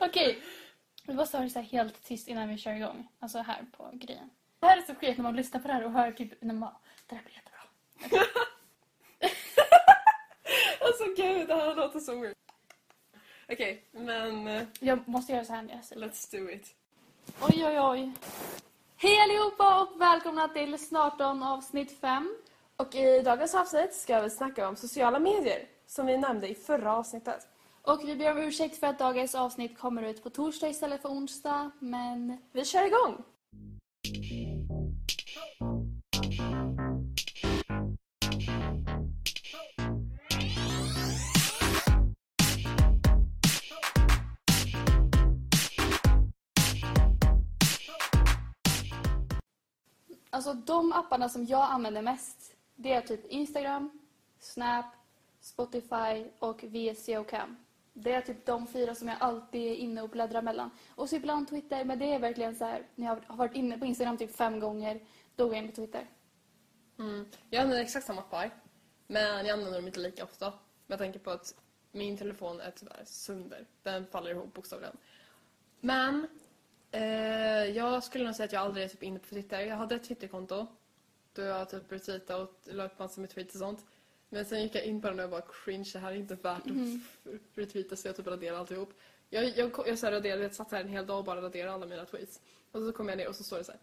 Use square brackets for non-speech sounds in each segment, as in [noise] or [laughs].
Okej. Vi måste ha det så här helt tyst innan vi kör igång. Alltså här på grejen. Det här är så skit när man lyssnar på det här och hör typ när man... Det här blir jättebra. [laughs] Alltså gud, det här låter så weird. Okej, men eh, Jag måste göra så här när jag säger let's do it. Oj, oj, oj. Hej allihopa och välkomna till Snarton avsnitt 5. Och i dagens avsnitt ska vi snacka om sociala medier, som vi nämnde i förra avsnittet. Och vi ber om ursäkt för att dagens avsnitt kommer ut på torsdag istället för onsdag. Men Vi kör igång! alltså de apparna som jag använder mest det är typ Instagram, Snap, Spotify och VSCO-cam. Det är typ de fyra som jag alltid är inne och bläddrar mellan. Och så ibland Twitter, men det är verkligen så här, när jag har varit inne på Instagram typ fem gånger, då går jag in på Twitter. Mm. Jag använder exakt samma appar, men jag använder dem inte lika ofta. Med tanke på att min telefon är tyvärr sönder. Den faller ihop bokstavligen. Men eh, jag skulle nog säga att jag aldrig är typ inne på Twitter. Jag hade ett Twitterkonto då jag typ retweetade och la upp massor med tweets och sånt. Men sen gick jag in på den och jag bara cringe, det här är inte värt att f- retweeta så jag typ raderade alltihop. Jag, jag, jag så här raderade, jag satt här en hel dag och bara raderade alla mina tweets. Och så kom jag ner och så står det så här.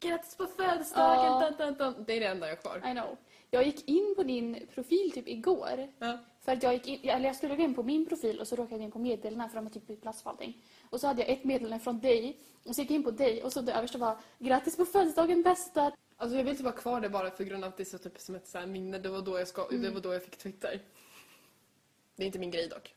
Grattis på födelsedagen! Ja. Dun, dun, dun. Det är det enda jag har kvar. I know. Jag gick in på din profil typ igår. Ja. För att jag gick in, eller jag skulle gå in på min profil och så råkade jag gå in på meddelandena för de har typ bytt plats för allting. Och så hade jag ett meddelande från dig och så gick jag in på dig och så det översta var grattis på födelsedagen bästa. Alltså jag vill typ ha kvar det bara för grund av att det är så typ som ett så här minne. Det var, då jag ska, det var då jag fick Twitter. Det är inte min grej dock.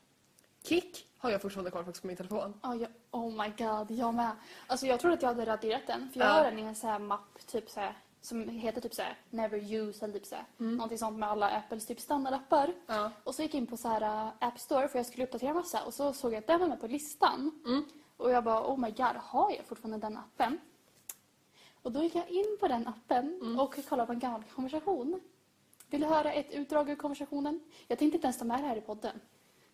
Kik har jag fortfarande kvar faktiskt på min telefon. Oh, jag, oh my god, jag med. Alltså jag trodde att jag hade raderat den för jag Ja. har den i en så här mapp typ så här, som heter typ så här never use eller typ så här, någonting sånt med alla Apples typ standardappar. Ja. Och så gick jag in på så här äh, App Store för jag skulle uppdatera massa och så såg jag att den var med på listan. Mm. Och jag bara oh my god, har jag fortfarande den appen? Och då gick jag in på den appen Mm. och kollade på en gammal konversation. Vill du höra ett utdrag ur konversationen? Jag tänkte inte ens ta med det här i podden.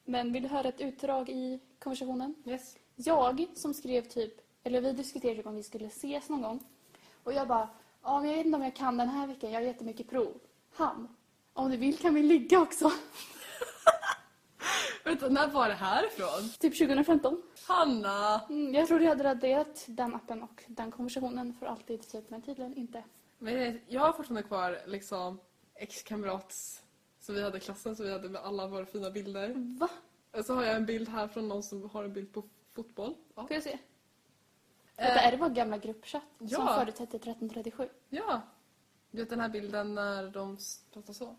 Men vill du höra ett utdrag i konversationen? Yes. Jag som skrev typ, eller vi diskuterade typ om vi skulle ses någon gång. Och jag bara, ja men jag vet inte om jag kan den här veckan, jag har jättemycket prov. Han, om du vill kan vi ligga också. Vänta, när var det här ifrån? typ 2015. Hanna! Mm, jag trodde jag hade raderat den appen och den konversationen för alltid typ, men tydligen inte. Men jag har fortfarande kvar liksom ex-kamrats som vi hade i klassen, som vi hade med alla våra fina bilder. Va? Och så har jag en bild här från någon som har en bild på fotboll. Ja. Får jag se? Eh, Detta är det vår gamla gruppchatt som ja. förutsätter 1337. Ja. Du vet den här bilden när de pratar så?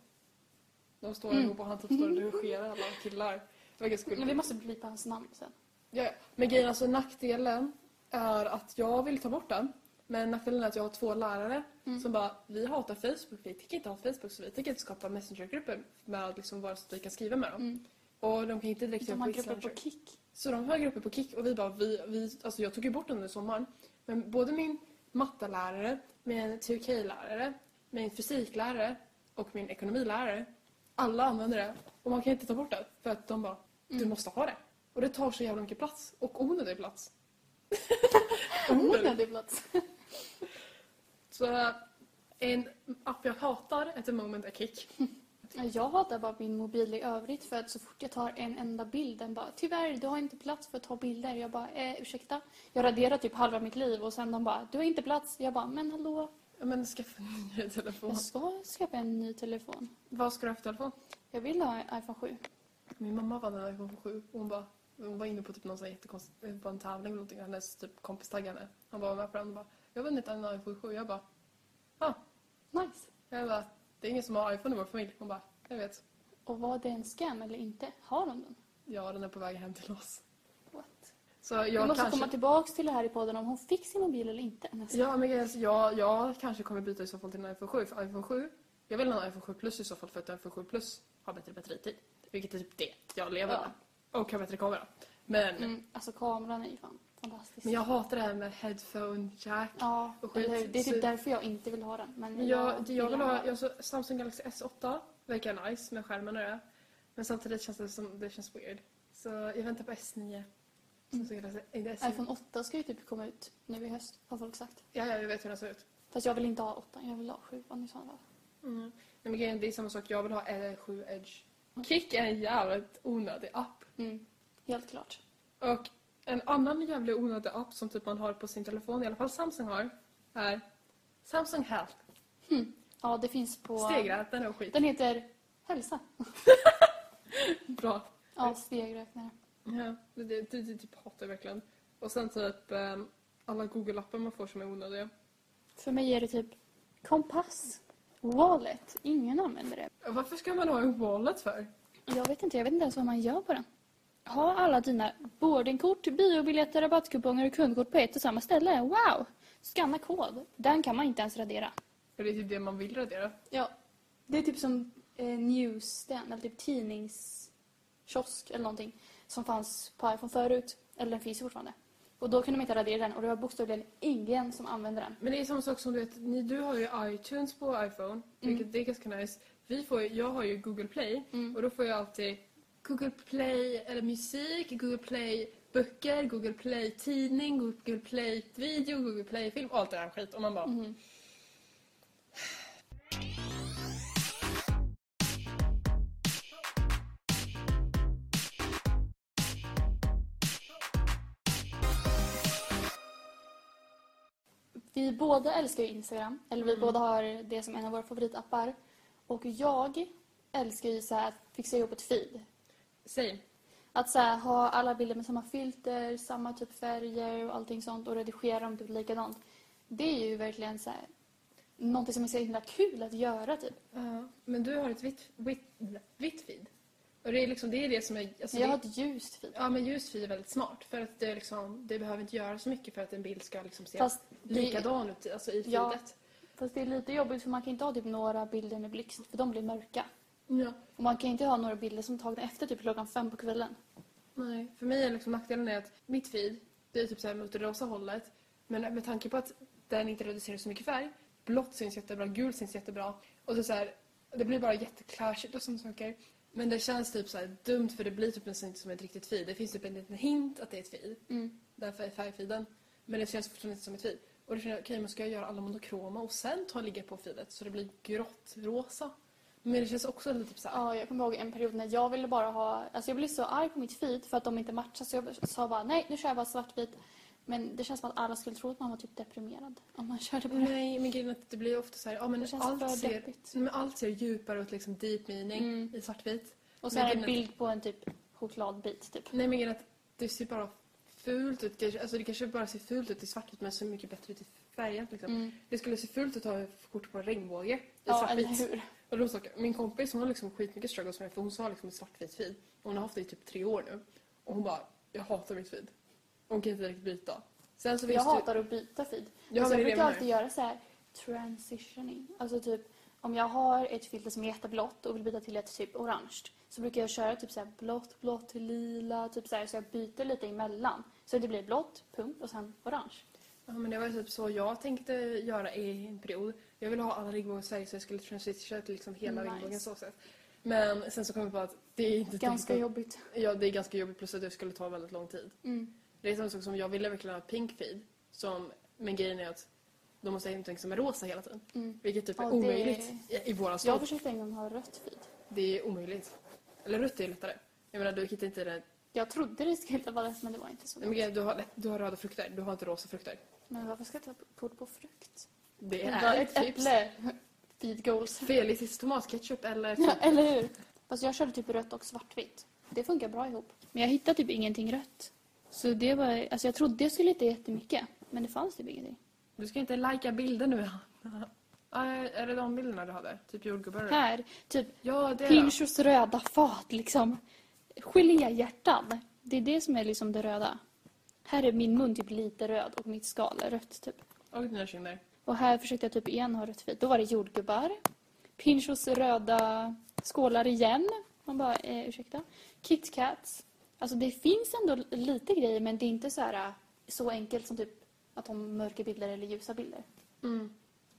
De står Mm. ihop och han typ står och dirigerar alla killar. Det var ganska Men vi måste blipa hans namn sen. Ja, ja. men grejen alltså nackdelen är att jag vill ta bort den. Men nackdelen är att jag har två lärare Mm. som bara, vi hatar Facebook, vi tycker inte ha Facebook så vi tänker inte skapa messengergrupper med liksom bara så att vi kan skriva med dem. Mm. Och de kan inte direkt De har på grupper på. Kik. Så de har grupper på Kik och vi bara, vi, vi, alltså jag tog ju bort den under sommaren. Men både min mattelärare, min TUK-lärare, min fysiklärare och min ekonomilärare, alla använder det. Och man kan inte ta bort det för att de bara, du Mm. måste ha det. Och det tar så jävla mycket plats. Och onödig plats. [laughs] Onödig plats. [laughs] Så en app jag hatar at the moment är Kik. Jag hatar bara min mobil i övrigt för att så fort jag tar en enda bild den bara tyvärr du har inte plats för att ta bilder. Jag bara eh, ursäkta. Jag raderar typ halva mitt liv och sen de bara du har inte plats. Jag bara men hallå. Men skaffa en ny telefon. Jag ska skaffa en ny telefon. Vad ska du ha för telefon? Jag vill ha en iPhone 7. Min mamma vann en iPhone 7 och hon, bara, hon var inne på typ någon sån jättekonstig, på en tävling eller någonting. Hennes typ kompis taggade henne. Han bara var den och bara, jag har vunnit en iPhone 7. Jag bara, ah. Nice. Jag bara, det är ingen som har iPhone i vår familj. Hon bara, jag vet. Och var det en scam eller inte? Har de den? Ja, den är på väg hem till oss. What? Så jag, Jag måste kanske... komma tillbaks till det här i podden om hon fick sin mobil eller inte. nästa. Ja, men grejen är så jag, jag kanske kommer byta i så fall till en iPhone 7. För iPhone 7, jag vill ha en iPhone 7 Plus i så fall för att iPhone 7 Plus har bättre batteritid. Vilket är typ det jag lever Ja. med. Och har bättre kamera. Men, Mm, alltså kameran är ju fan fantastisk. men jag hatar det här med headphone jack. Ja, och skit. eller? Det är Så- typ därför jag inte vill ha den. Men jag, det jag vill ha, jag så, Samsung Galaxy S8 verkar nice med skärmen och det. Men samtidigt känns det som det känns weird. Så jag väntar på S9. Som ska heta sig- inte iPhone 8 ska ju typ komma ut nu i höst, har folk sagt. Ja, ja, jag vet hur den ser ut. Fast jag vill inte ha 8, jag vill ha 7 i sådana fall. Mm. Nej, men det är samma sak. Jag vill ha eh, 7 Edge. Kik är en jävligt onödig app. Mm. Helt klart. Och en annan jävligt onödig app som typ man har på sin telefon, i alla fall Samsung har, är Samsung Health. Ja, det finns på... Stegräknare och skit. Den heter Hälsa. [laughs] Bra. Ja, stegräknare. Ja, det, det, det, det typ hatar jag verkligen. Och sen typ ehm, alla Google-appar man får som är onödiga. För mig är det typ kompass, wallet. Ingen använder det. Varför ska man ha en wallet för? Jag vet inte, jag vet inte ens vad man gör på den. Ha alla dina boardingkort, biobiljetter, rabattkuponger och kundkort på ett och samma ställe. Wow! Scanna kod. Den kan man inte ens radera. För det är typ det man vill radera. Ja. Det är typ som eh, newsstand, eller typ tidningskiosk eller någonting som fanns på iPhone förut. Eller den finns ju fortfarande. Och då kunde man inte radera den och det var bokstavligen ingen som använde den. Men det är samma sak som du vet, ni, du har ju iTunes på iPhone, vilket det är ganska nice. Vi får, jag har ju Google Play och då får jag alltid Google Play eller musik, Google Play böcker, Google Play tidning, Google Play video, Google Play film och allt det där skit. Och man bara... Mhm. Vi båda älskar ju Instagram. Eller vi båda har det som en av våra favoritappar. Och jag älskar ju så här att fixa ihop ett feed. Säg. Att så här, ha alla bilder med samma filter, samma typ färger och allting sånt och redigera dem typ likadant. Det är ju verkligen så här, någonting som är så himla kul att göra typ. Ja, men du har ett vitt, vitt, vitt feed. Och det är liksom det, är det som är... Alltså jag det, har ett ljust feed. Ja, men ljus feed är väldigt smart. För att det, liksom, det behöver inte göra så mycket för att en bild ska liksom se Fast det- likadan ut alltså i Ja. feedet. Fast det är lite jobbigt för man kan inte ha typ några bilder med blixt för de blir mörka. Ja. Och man kan inte ha några bilder som är tagna efter typ klockan fem på kvällen. Nej, för mig är liksom nackdelen är att mitt feed, det är typ så här mot det rosa hållet. Men med tanke på att den inte reducerar så mycket färg, blått syns jättebra, gult syns jättebra. Och så, så här, det blir bara jätteklashigt och sådana saker. Men det känns typ så dumt för det blir typ nästan inte som ett riktigt feed. Det finns typ en liten hint att det är ett feed. Mm. Därför är färgfeeden. Men det känns fortfarande inte som ett feed. Och då känner jag, okej, men ska jag göra alla monokroma och sen ta och ligga på feedet så det blir grått, rosa. Men det känns också lite typ så här, Ja, jag kommer ihåg en period när jag ville bara ha... Alltså jag blev så arg på mitt feed för att de inte matchade så jag sa bara nej, nu kör jag bara svartvit. Men det känns som att alla skulle tro att man var typ deprimerad om man körde på det. Nej, men grejen är att det blir ofta så här, ja men allt ser, men allt ser djupare ut, liksom deep meaning Mm. i svartvit. Och så Men är det en bild på en typ chokladbit typ. Nej, men grejen är att det ser bara fult ut. Kanske- Alltså det kanske bara ser fult ut i svartvitt men så mycket bättre ut i färgat liksom. Mm. Det skulle se fult ut att ha kort på en regnbåge i Ja, eller svartvitt. hur? Och då min kompis hon har liksom skitmycket struggles med det, för hon sa liksom ett svartvitt feed. Och Hon har haft det i typ tre år nu. Och hon bara, jag hatar mitt feed. Hon kan direkt byta. Sen så Jag hatar att byta feed. Ja, alltså jag brukar alltid göra så här transitioning. Alltså typ om jag har ett filter som är jätteblått och vill byta till ett typ orange så brukar jag köra typ så här blått, blått, lila, typ så här så jag byter lite emellan. Så det blir blått, punkt och sen orange. Ja, men det var typ så jag tänkte göra i en period. Jag ville ha alla regnbågar i Sverige så jag skulle transitiona till liksom hela Nice. regnbågen så sätt. Men sen så kom jag på att det är inte Ganska tänkt jobbigt. Ja, det är ganska jobbigt plus att det skulle ta väldigt lång tid. Mm. Det är samma sak som jag ville verkligen ha pink feed. Som, men grejen är att då måste jag ha någonting som är rosa hela tiden. Mm. Vilket typ är Ja, omöjligt i, i våra Jag stad. försökte en gång ha rött feed. Det är omöjligt. Eller rött är lättare. Jag menar, du hittar inte det. Jag trodde det skulle vara rätt men det var inte så. Nej, men grejen är, du, har, du har röda frukter, du har inte rosa frukter. Men varför ska jag ta kort på frukt? Det är ett tips. äpple. Feed goals. Felicis tomatketchup eller... Ja, eller hur? Fast jag körde typ rött och svartvitt. Det funkar bra ihop. Men jag hittade typ ingenting rött. Så det var, alltså jag trodde jag skulle hitta jättemycket. Men det fanns typ ingenting. Du ska inte lajka bilder nu. Ja, är det de bilderna du hade? Typ jordgubbar? Här, typ Ja. Pinchos röda fat liksom. Geléhjärtan. Det är det som är liksom det röda. Här är min mun typ lite röd och mitt skal är rött typ. Och dina kinder. Och här försökte jag typ igen ha rött fint. Då var det jordgubbar. Pinchos röda skålar igen. Man bara, eh, ursäkta. KitKats. Alltså det finns ändå lite grejer men det är inte så här eh, så enkelt som typ att ha mörka bilder eller ljusa bilder. Mm.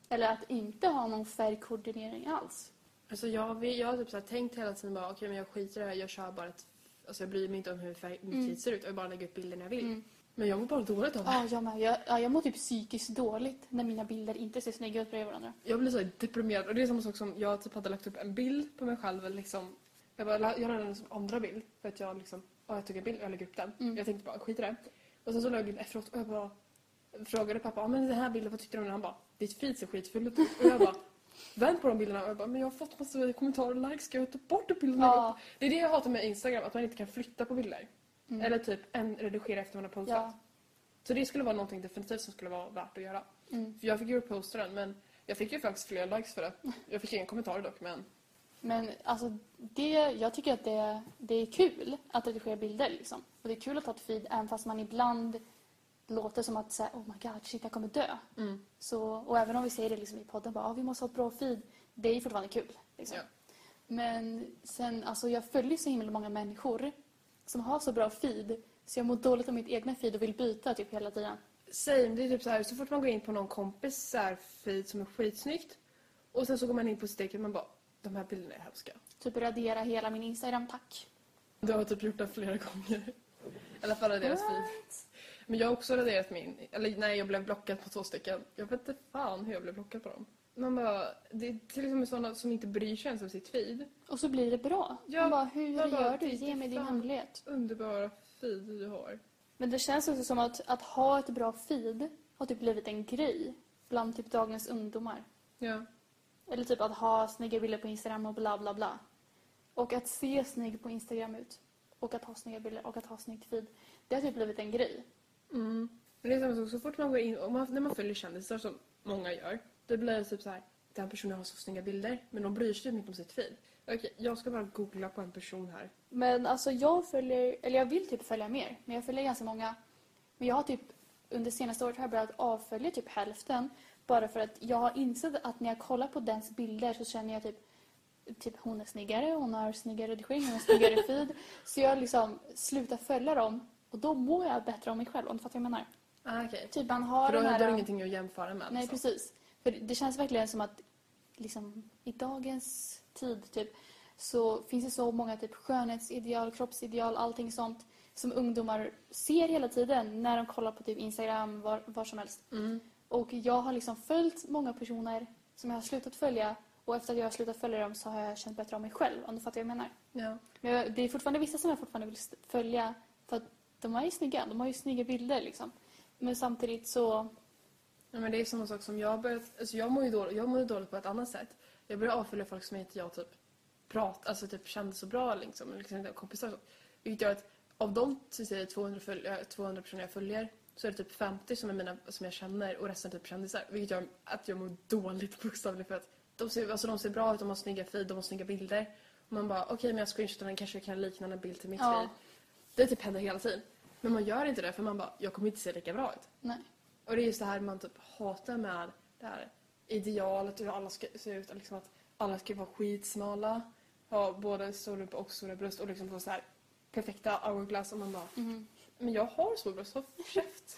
Eller att inte ha någon färgkoordinering alls. Alltså jag, jag har typ så här tänkt hela tiden bara okej men jag skiter i det här, jag kör bara ett Alltså jag bryr mig inte om hur färg- mitt Mm. ser ut. Jag vill bara lägga upp bilder när jag vill. Mm. Men jag mår bara dåligt av det. Ja, jag med. Jag, ja, jag mår typ psykiskt dåligt när mina bilder inte ser snygga ut bredvid varandra. Jag blir så deprimerad. Och det är samma sak som jag typ hade lagt upp en bild på mig själv. Liksom. Jag, bara, jag la den som andra bild. För att jag liksom, ja, jag tog en bild och jag lägger upp den. Mm. Jag tänkte bara skit i det. Och sen så la jag bild efteråt och jag bara frågade pappa, ah, men den här bilden, vad tyckte du om den? Han bara, ditt feed ser skitfullt ut. Och jag bara, vänd på de bilderna. Och jag bara, men jag har fått massa kommentarer och likes, ska jag ta bort de bilderna? Ja. Det är det jag hatar med Instagram, att man inte kan flytta på bilder. Mm. Eller typ en redigera efter man har postat. Ja. Så det skulle vara någonting definitivt som skulle vara värt att göra. Mm. För jag fick ju reposta den men jag fick ju faktiskt fler likes för det. Jag fick ingen kommentar dock men Men alltså, det, jag tycker att det, det är kul att redigera bilder. Liksom. Och det är kul att ta ett feed även fast man ibland låter som att säga, oh my god, shit, jag kommer dö. mm. Så, och även om vi säger det liksom i podden, bara, ah, vi måste ha ett bra feed. Det är fortfarande kul. Liksom. Ja. Men sen, alltså jag följer så himla många människor som har så bra feed så jag mår dåligt av mitt egna feed och vill byta typ hela tiden. Same, det är typ så här så fort man går in på någon kompis så här feed som är skitsnyggt och sen så går man in på sitt eget och man bara de här bilderna är hemska. Typ radera hela min Instagram, tack. Du har typ gjort det flera gånger. I alla fall deras feed. Men jag har också raderat min, eller nej jag blev blockad på två stycken. Jag vet inte fan hur jag blev blockad på dem. Man bara, det är till exempel sådana som inte bryr sig ens om sitt feed. Och så blir det bra. Ja, Man bara, hur jag bara, gör du? Ge mig din hemlighet. Underbara feed du har. Men det känns också som att, att ha ett bra feed har typ blivit en grej bland typ dagens ungdomar. Ja. Eller typ att ha snygga bilder på Instagram och bla bla bla. Och att se snygg på Instagram ut. Och att ha snygga bilder och att ha snyggt feed. Det har typ blivit en grej. Mm. Men det är samma sak, så fort man går in, och man, när man följer kändisar som många gör, då blir det typ så här, den personen har så snygga bilder, men de bryr sig typ inte om sitt feed. Okej, jag ska bara googla på en person här. Men alltså jag följer, eller jag vill typ följa mer. Men jag följer ganska många. Men jag har typ under senaste året har jag börjat avfölja typ hälften. Bara för att jag har insett att när jag kollar på dens bilder så känner jag typ Typ hon är snyggare, hon har snyggare redigering, hon har snyggare [laughs] feed. Så jag liksom slutar följa dem och då mår jag bättre om mig själv om du fattar vad jag menar. Ah, okej. Typ man har För då, har du ingenting att jämföra med. Nej, liksom. precis. För det känns verkligen som att liksom, i dagens tid typ, så finns det så många typ, skönhetsideal, kroppsideal, allting sånt som ungdomar ser hela tiden när de kollar på typ Instagram, var, var som helst. Mm. Och jag har liksom följt många personer som jag har slutat följa och efter att jag har slutat följa dem så har jag känt bättre om mig själv, om du fattar vad jag menar. Ja. Men jag, det är fortfarande vissa som jag fortfarande vill följa för att de är ju snygga, de har ju snygga bilder liksom. Men samtidigt så, ja. Men det är samma sak som jag börjat, alltså jag mår ju dåligt, jag mår dåligt på ett annat sätt. Jag börjar avfölja folk som inte jag typ prat, alltså typ kände så bra liksom, liksom inte kompisar och så. Vilket gör att av de så säger jag, 200, följ, äh, 200 personer jag följer så är det typ 50 som är mina som jag känner och resten är typ kändisar. Vilket gör att jag mår dåligt bokstavligt för att de ser, alltså, de ser bra ut, de har snygga feed, de har snygga bilder. Och man bara okej men jag screenshotar den kanske jag kan likna en bild till mitt Ja. feed. Det typ händer hela tiden. Men man gör inte det för man bara jag kommer inte se lika bra ut. nej. Och det är just det här man typ hatar med det här idealet hur alla ska se ut. Liksom att alla ska vara skitsmala, ha både stor rumpa och stora bröst och liksom få så här perfekta hourglass och man bara Mhm. Men jag har stor bröst, håll käft.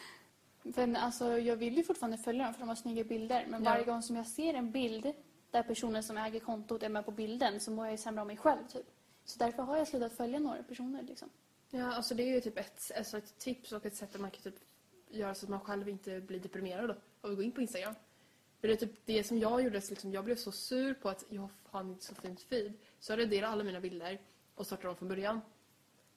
Men alltså, jag vill ju fortfarande följa dem för de har snygga bilder. Men Ja. varje gång som jag ser en bild där personen som äger kontot är med på bilden så mår jag ju sämre om mig själv. Typ. Så därför har jag slutat följa några personer. Liksom. Ja, alltså det är ju typ ett, alltså ett tips och ett sätt att man kan typ göra så att man själv inte blir deprimerad då, av att gå in på Instagram. För det är typ det som jag gjorde, så liksom, jag blev så sur på att jag har fan inte så fint feed. Så jag raderade alla mina bilder och startade dem från början.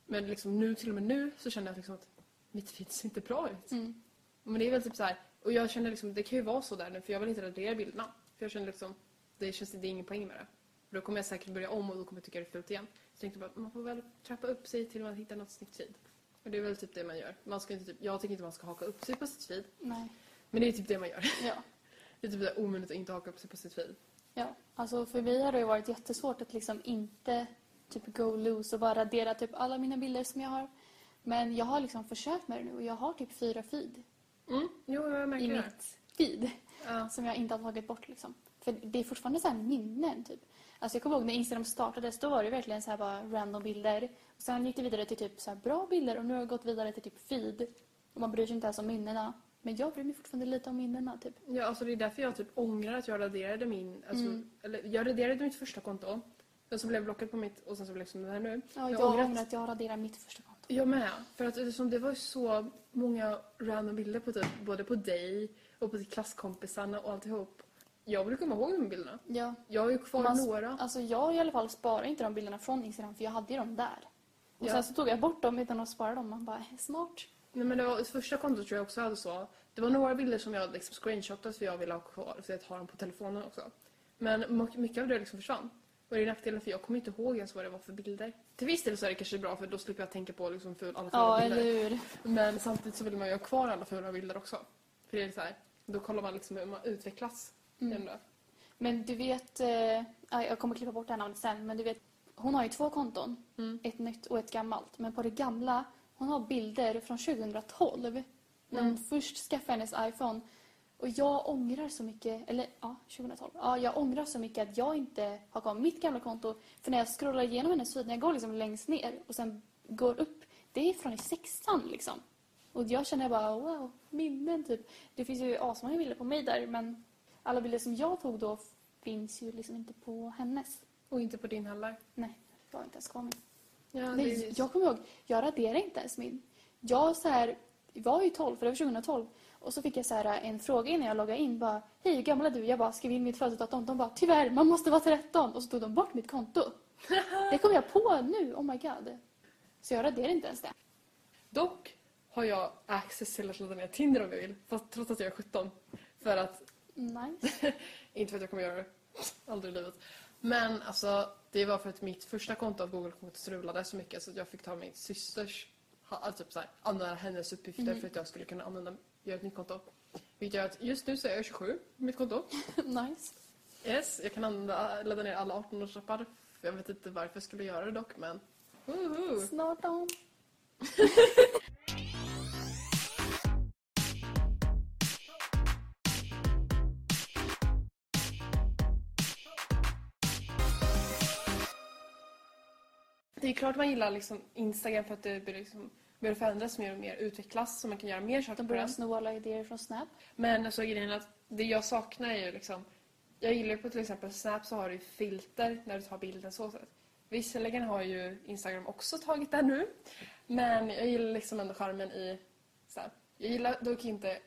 Men liksom nu, till och med nu, så känner jag liksom att mitt feed ser inte bra ut. Mm. Men det är väl typ så här, och jag känner liksom, det kan ju vara så där nu för jag vill inte radera bilderna. För jag känner liksom, det känns, det är ingen poäng med det. För då kommer jag säkert börja om och då kommer jag tycka det är fult igen. Så jag tänkte bara, man får väl trappa upp sig till man hittar något snyggt feed. Och det är väl typ det man gör. Man ska inte typ, jag tycker inte man ska haka upp sig på sitt feed. Nej. Men det är typ det man gör. Ja. [laughs] Det är typ omöjligt att inte haka upp sig på sitt feed. ja. Alltså, för mig har det varit jättesvårt att liksom inte typ go loose och bara radera typ alla mina bilder som jag har. Men jag har liksom försökt med det nu och jag har typ fyra feed Mm, jo jag märker i det. mitt feed. Ja. som jag inte har tagit bort. Liksom. För det är fortfarande så här minnen. Typ. Alltså jag kommer ihåg när Instagram startades, då var det verkligen så här bara random bilder. Och sen gick det vidare till typ så här bra bilder och nu har det gått vidare till typ feed. Och man bryr sig inte ens om minnena. Men jag bryr mig fortfarande lite om minnena. Typ. Ja, alltså det är därför jag typ ångrar att jag raderade min... Alltså, Mm. eller, jag raderade mitt första konto Och så blev jag blockad på mitt och sen så blev jag liksom det här nu. Ja, Jag ångrar att jag raderade mitt första konto. Jag med. För att eftersom det var så många random bilder på typ, både på dig och på klasskompisarna och alltihop. Jag vill komma ihåg de bilderna. Ja. Jag har ju kvar Man- några. Alltså jag i alla fall sparar inte de bilderna från Instagram för jag hade ju dem där. Och Ja. sen så tog jag bort dem utan att spara dem. Man bara, smart. Nej, men det var, första kontot tror jag också hade så. Det var några bilder som jag liksom screenshotat för jag ville ha kvar för att ha dem på telefonen också. Men my- mycket av det liksom försvann. Och det är nackdelen för jag kommer inte ihåg ens vad det var för bilder. Till viss del så är det kanske bra för då slipper jag tänka på liksom ful, alla fula Ja, bilder. eller hur? Men samtidigt så vill man ju ha kvar alla fula bilder också. För det är så här, då kollar man liksom hur man utvecklas. Mm. Mm. Men du vet, eh, ja, jag kommer klippa bort det här namnet sen, men du vet, hon har ju två konton. Mm. Ett nytt och ett gammalt. Men på det gamla, hon har bilder från 2012. När Mm. hon först skaffade hennes iPhone. Och jag ångrar så mycket, eller ja, 2012. Ja, jag ångrar så mycket att jag inte har kvar mitt gamla konto. För när jag scrollar igenom hennes feed, när jag går liksom längst ner och sen går upp, det är från i sexan liksom. Och jag känner bara wow, minnen typ. Det finns ju asmånga bilder på mig där men alla bilder som jag tog då finns ju liksom inte på hennes. Och inte på din heller. Nej, jag har inte ens kvar min. Ja, Nej, är... jag kommer ihåg, jag raderade inte ens min. Jag så här, var ju 12, för det var 2012. Och så fick jag så här en fråga innan jag loggade in. Bara, Hej, hur gammal är du? Jag bara skrev in mitt födelsedatum. De bara, tyvärr, man måste vara 13. Och så tog de bort mitt konto. [laughs] det kom jag på nu, oh my god. Så jag raderade inte ens det. Dock har jag access till att ladda ner Tinder om jag vill. Fast trots att jag är 17. För att, Nice. [laughs] inte för att jag kommer göra det. Aldrig i livet. Men alltså, det var för att mitt första konto av Google-kontot strulade så mycket så att jag fick ta min systers, typ så här, använda hennes uppgifter Mhm. för att jag skulle kunna använda, göra ett nytt konto. Vilket gör att just nu så är jag 27 på mitt konto. [laughs] nice. Yes, jag kan använda, ladda ner alla 18-årsappar. Jag vet inte varför jag skulle göra det dock, men... Woho! Snart om. [laughs] Det är klart man gillar liksom Instagram för att det börjar, liksom, börjar förändras mer och mer, utvecklas så man kan göra mer saker De börjar sno alla idéer från Snap. Men alltså grejen är att det jag saknar är ju liksom... Jag gillar på till exempel Snap så har du filter när du tar bilden så sätt. Visserligen har ju Instagram också tagit det nu. Men jag gillar liksom ändå charmen i... Här, jag gillar dock inte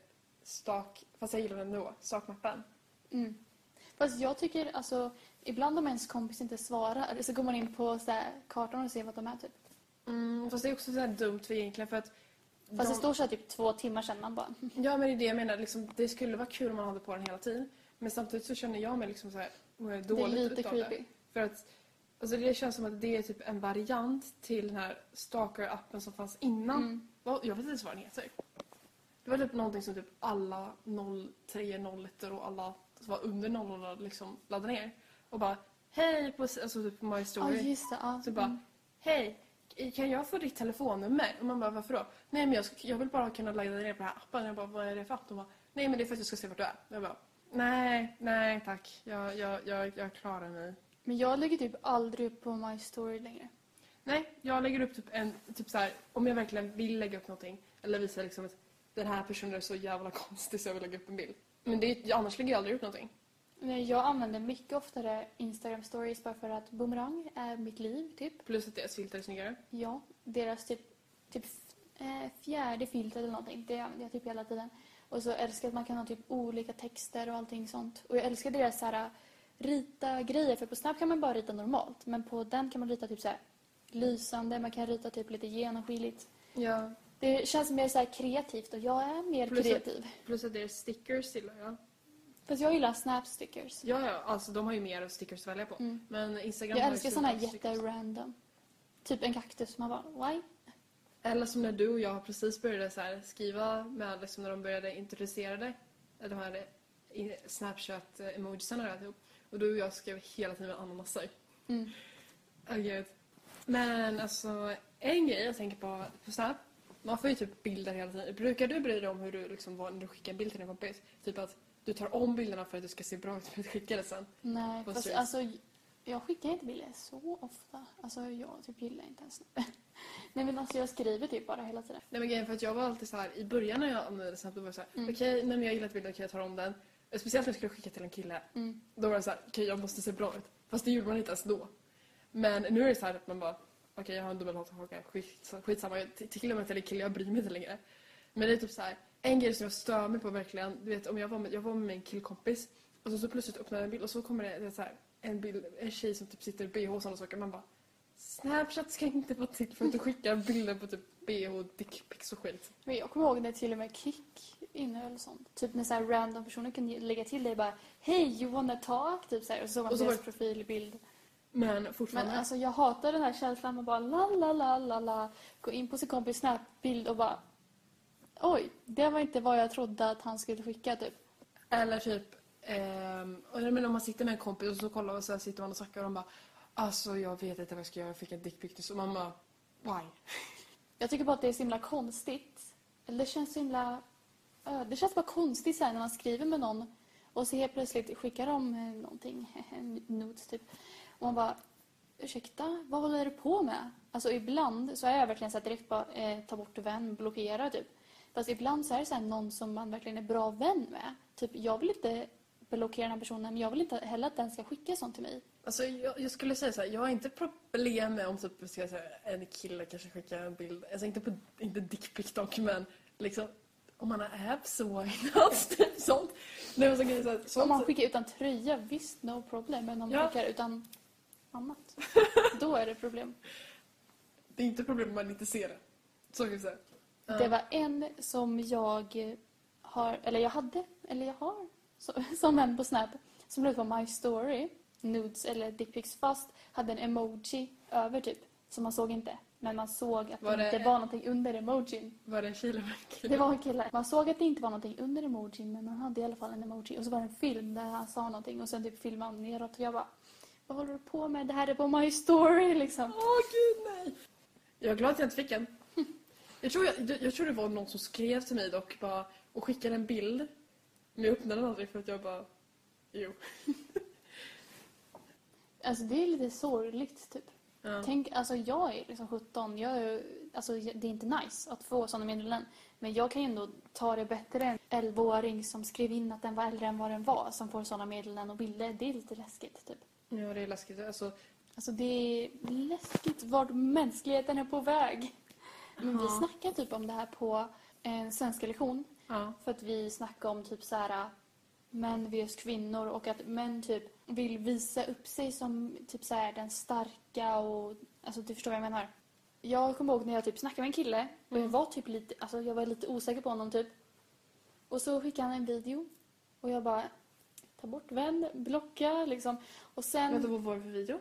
stak... Fast jag gillar den ändå. Stakmappen. Mm. Fast jag tycker, alltså, ibland om ens kompis inte svarar så går man in på så här, kartan och ser vad de är typ. Mm, fast det är också så här dumt för egentligen för att... Fast det står så här typ två timmar sedan man bara... [laughs] Ja, men det är det jag menar. Liksom, det skulle vara kul om man hade på den hela tiden. Men samtidigt så känner jag mig liksom så här, jag Det är dåligt lite creepy. det. För att alltså det känns som att det är typ en variant till den här Stalker-appen som fanns innan. Mm. Jag vet inte ens vad den heter. Det var typ någonting som typ alla 03, 01 och alla som var under nollorna liksom laddade ner. Och bara hej på alltså typ My Story. just det. Ja. Så bara, Mm. hej, kan jag få ditt telefonnummer? Och man bara, varför då? Nej, men jag, ska, jag vill bara kunna ladda ner på den här appen. Jag bara, vad är det för app? De bara, nej, men det är för att jag ska se vart du är. Jag bara, nej, nej tack. Jag, jag, jag, jag klarar mig. Men jag lägger typ aldrig upp på My Story längre. Nej, jag lägger upp typ en, typ så här, om jag verkligen vill lägga upp någonting. Eller visa liksom att den här personen är så jävla konstig så jag vill lägga upp en bild. Men det, annars lägger jag aldrig upp någonting. Jag använder mycket oftare Instagram stories bara för att boomerang är mitt liv, typ. Plus att deras filter är snyggare. Ja, deras typ, typ eh, fjärde filter eller någonting. Det använder jag typ hela tiden. Och så älskar jag att man kan ha typ olika texter och allting sånt. Och jag älskar deras så här rita grejer. För på Snap kan man bara rita normalt. Men på den kan man rita typ så här lysande, man kan rita typ lite genomskinligt. Ja. Det känns mer så här kreativt och jag är mer Plus att- kreativ. Plus att deras stickers gillar jag. Fast jag gillar Snap stickers. Ja, ja, alltså de har ju mer stickers att välja på. Mm. Men Instagram Jag har ju älskar såna här stickers. jätterandom. Typ en kaktus. Man bara, why? Eller som när du och jag precis började så här, skriva med liksom när de började introducera det. De här i- Snapchat-emojisarna och alltihop. Och du och jag skrev hela tiden ananaser. Mm. Åh gud. Men alltså, en grej jag tänker på på Snap. Man får ju typ bilder hela tiden. Brukar du bry dig om hur du liksom var när du skickar en bild till din kompis? Typ att du tar om bilderna för att det ska se bra ut för att skicka det sen. Nej, fast alltså jag skickar inte bilder så ofta. Alltså jag typ gillar inte ens [laughs] Nej men alltså jag skriver typ bara hela tiden. Nej men grejen för att jag var alltid så här i början när jag använde Snap då var det så här, Mm. okej, nej men jag gillar bilden, okej jag tar om den. Speciellt när jag skulle skicka till en kille. Mm. Då var det så här, okej jag måste se bra ut. Fast det gjorde man inte ens då. Men nu är det så här att man bara, okej jag har en dubbelhatarhaka, skit, skitsamma, jag, till och med jag är kille, jag bryr mig inte längre. Men det är typ så här, en grej som jag stör mig på verkligen, du vet om jag var med, jag var med en killkompis och så, så plötsligt öppnar jag en bild och så kommer det, det så här, en bild, en tjej som typ sitter i bh och sådana saker. Man bara, Snapchat ska inte vara till för att du skickar bilder på typ bh, dickpics och skit. Men jag kommer ihåg när till och med Kik innehöll sånt. Typ när så här random personer kunde lägga till dig bara Hej, you wanna talk? Typ så här, och så såg man Och så deras var- profilbild. Men fortfarande. Men alltså jag hatar den här känslan med bara la la la la la gå in på sin kompis snapbild och bara Oj, det var inte vad jag trodde att han skulle skicka typ. Eller typ, menar, om man sitter med en kompis och så kollar och så sitter man och snackar och de bara Alltså jag vet inte vad jag ska göra, jag fick en dickpic. Och man bara, why? [laughs] Jag tycker bara att det är så himla konstigt. Eller det känns så himla... Det känns bara konstigt så här, när man skriver med någon och så helt plötsligt skickar de eh, någonting, [laughs] notes typ. Och man bara, ursäkta, vad håller du på med? Alltså ibland så är jag verkligen så här direkt bara, eh, ta bort vän, blockera typ. Fast ibland så är det så någon som man verkligen är bra vän med. Typ, jag vill inte blockera den här personen men jag vill inte heller att den ska skicka sånt till mig. Alltså jag, jag skulle säga så här, jag har inte problem med om typ, ska säga, en kille kanske skickar en bild, alltså inte på, inte dickpic dock, men liksom om man har abs och not, [laughs] typ sånt. Nej, men så kan säga, Så om man sånt. skickar utan tröja, visst no problem. Men om man Ja. skickar utan annat, [laughs] då är det problem. Det är inte problem om man inte ser det. Så kan jag säga. Ja. Det var en som jag har, eller jag hade, eller jag har, så, [laughs] som en på Snap, som ut på My Story, nudes eller dickpics, fast hade en emoji över typ, som man såg inte. Men man såg att Var det inte var någonting under emojin. Var det en kille med en kille? Det var en kille. Man såg att det inte var någonting under emojin, men man hade i alla fall en emoji. Och så var det en film där han sa någonting och sen typ filmade han neråt och jag bara, vad håller du på med? Det här är på My Story liksom. Åh gud nej! Jag är glad att jag inte fick en. Jag tror, jag, jag, tror det var någon som skrev till mig dock bara, och skickade en bild. Men jag öppnade den aldrig för att jag bara... Jo. [laughs] Alltså det är lite sorgligt typ. Ja. Tänk, alltså jag är liksom 17, jag är, alltså det är inte nice att få sådana meddelanden. Men jag kan ju ändå ta det bättre än en 11-åring som skrev in att den var äldre än vad den var som får sådana meddelanden och bilder. Det är lite läskigt typ. ja, det är läskigt. Alltså, Alltså det är läskigt vart mänskligheten är på väg. Men vi snackade typ om det här på en svenska lektion. För att vi snackade om typ så här män vs kvinnor och att män typ vill visa upp sig som typ så här den starka och alltså du förstår vad jag menar. Jag kommer ihåg när jag typ snackade med en kille och jag var typ lite, alltså jag var lite osäker på honom typ. Och så skickade han en video och jag bara ta bort vän, blocka liksom. Och sen... Vänta, vad var det för video?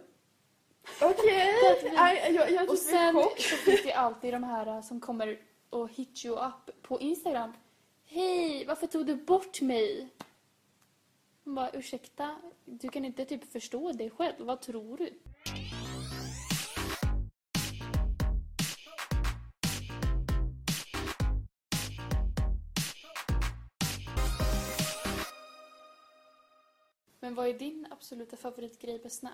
Okej! Nej, jag, jag är Och typ sen så finns det alltid de här uh, som kommer och hit you up på Instagram. Hej, varför tog du bort mig? Man bara, ursäkta, du kan inte typ förstå dig själv. Vad tror du? Men vad är din absoluta favoritgrej på Snap?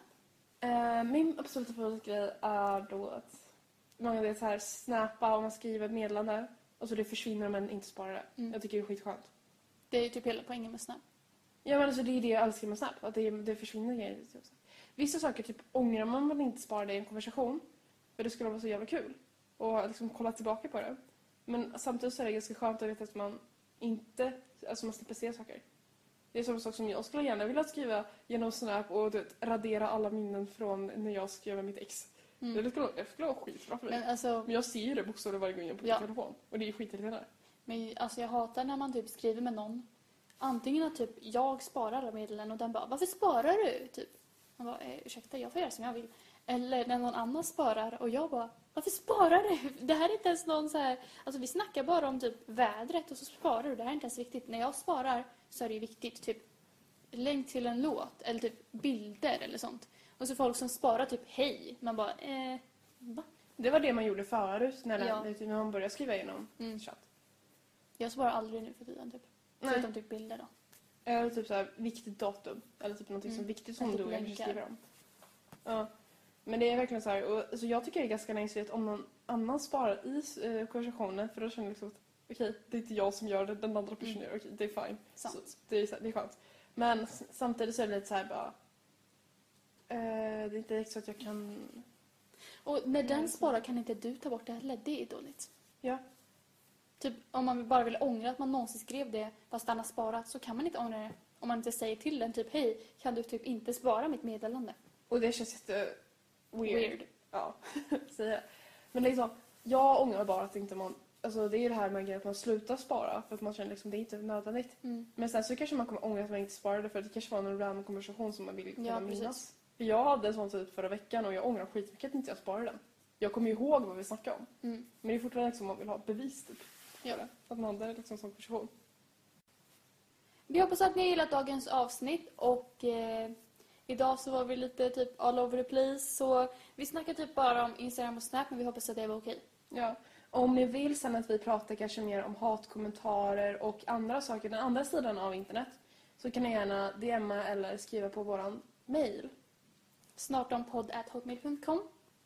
Eh, min absoluta favoritgrej är då att man vet så här snappa och man skriver ett meddelande och så det försvinner men inte sparar det. Mm. Jag tycker det är skitskönt. Det är ju typ hela poängen med Snap. Ja men alltså det är det jag älskar med Snap, att det, det försvinner grejer. Typ. Vissa saker typ ångrar man om man inte sparar det i en konversation. För det skulle vara så jävla kul. Och liksom kolla tillbaka på det. Men samtidigt så är det ganska skönt att veta att man inte, alltså man slipper se saker. Det är samma sak som jag skulle gärna vilja skriva genom Snap och vet, radera alla minnen från när jag skrev med mitt ex. Mm. Det skulle, vara skitbra för mig. Men alltså, Men jag ser ju det bokstavligen varje gång jag på Ja. min telefon. Och det är skitirriterande. Men alltså jag hatar när man typ skriver med någon. Antingen att typ jag sparar alla meddelanden och den bara Varför sparar du? Typ. Man bara eh, ursäkta jag får göra som jag vill. Eller när någon annan sparar och jag bara Varför sparar du? [laughs] Det här är inte ens någon så här Alltså vi snackar bara om typ vädret och så sparar du. Det här är inte ens viktigt. När jag sparar så är det ju viktigt. Typ länk till en låt eller typ bilder eller sånt. Och så folk som sparar typ hej. Man bara eh, va? Det var det man gjorde förut när, Ja. när man började skriva genom Mm. chatt. Jag sparar aldrig nu för tiden typ. Nej. Förutom typ bilder då. Eller typ så här viktigt datum. Eller typ någonting som Mm. viktigt som Eller du typ kanske skriver om. Ja. Men det är verkligen så här, och, alltså jag tycker det är ganska nice om någon annan sparar i eh, konversationen för då känner jag liksom att okej, det är inte jag som gör det, den andra personen gör det, okej, det är fine. Så, det, är, det är skönt. Men samtidigt så är det lite så här bara Eh, det är inte så att jag kan... Och när den Mm. sparar kan inte du ta bort det heller. Det är dåligt. Ja. Typ om man bara vill ångra att man någonsin skrev det fast den har sparat så kan man inte ångra det. Om man inte säger till den typ hej, kan du typ inte spara mitt meddelande? Och det känns jätte... Weird. Weird. Ja, [laughs] säger jag. Men liksom, jag ångrar bara att inte man... Alltså det är ju det här med att man slutar spara för att man känner liksom det är inte nödvändigt. Mm. Men sen så kanske man kommer ångra att man inte sparade för att det kanske var någon random konversation som man vill kunna Ja, minnas. precis. Jag hade en sån typ förra veckan och jag ångrar skitmycket att inte jag sparade den. Jag kommer ju ihåg vad vi snackade om. Mm. Men det är fortfarande liksom man vill ha bevis typ. Ja. Att man hade liksom en sån konversation. Vi hoppas att ni har gillat dagens avsnitt och eh, idag så var vi lite typ all over the place så vi snackar typ bara om Instagram och Snap men vi hoppas att det var okej. Ja. Om ni vill sen att vi pratar kanske mer om hatkommentarer och andra saker, den andra sidan av internet, så kan ni gärna DMa eller skriva på våran mail. snartompodd.hotmail.com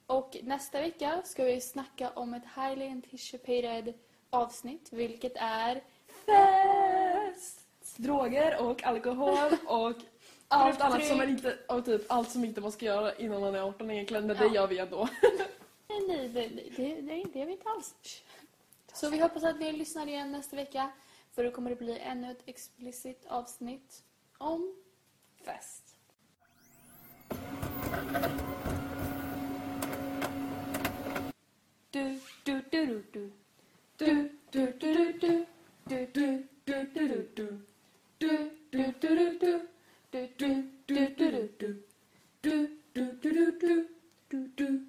och nästa vecka ska vi snacka om ett highly anticipated avsnitt vilket är Fest! Droger och alkohol [laughs] och allt annat som man inte, och typ allt som inte man ska göra innan man är 18 egentligen, men Ja. det gör vi ändå. Nej, nej, det, det, det, det är vi inte alls. Så vi hoppas att ni lyssnar igen nästa vecka för då kommer det bli ännu ett explicit avsnitt om Fest. du, du, du, du, du. Du, du, du, du, du. Du, du, du, du, du, du. Du, du, du, du, du. Du, du, du, du, du, du. Du, du, du, du, du. Du, du, du,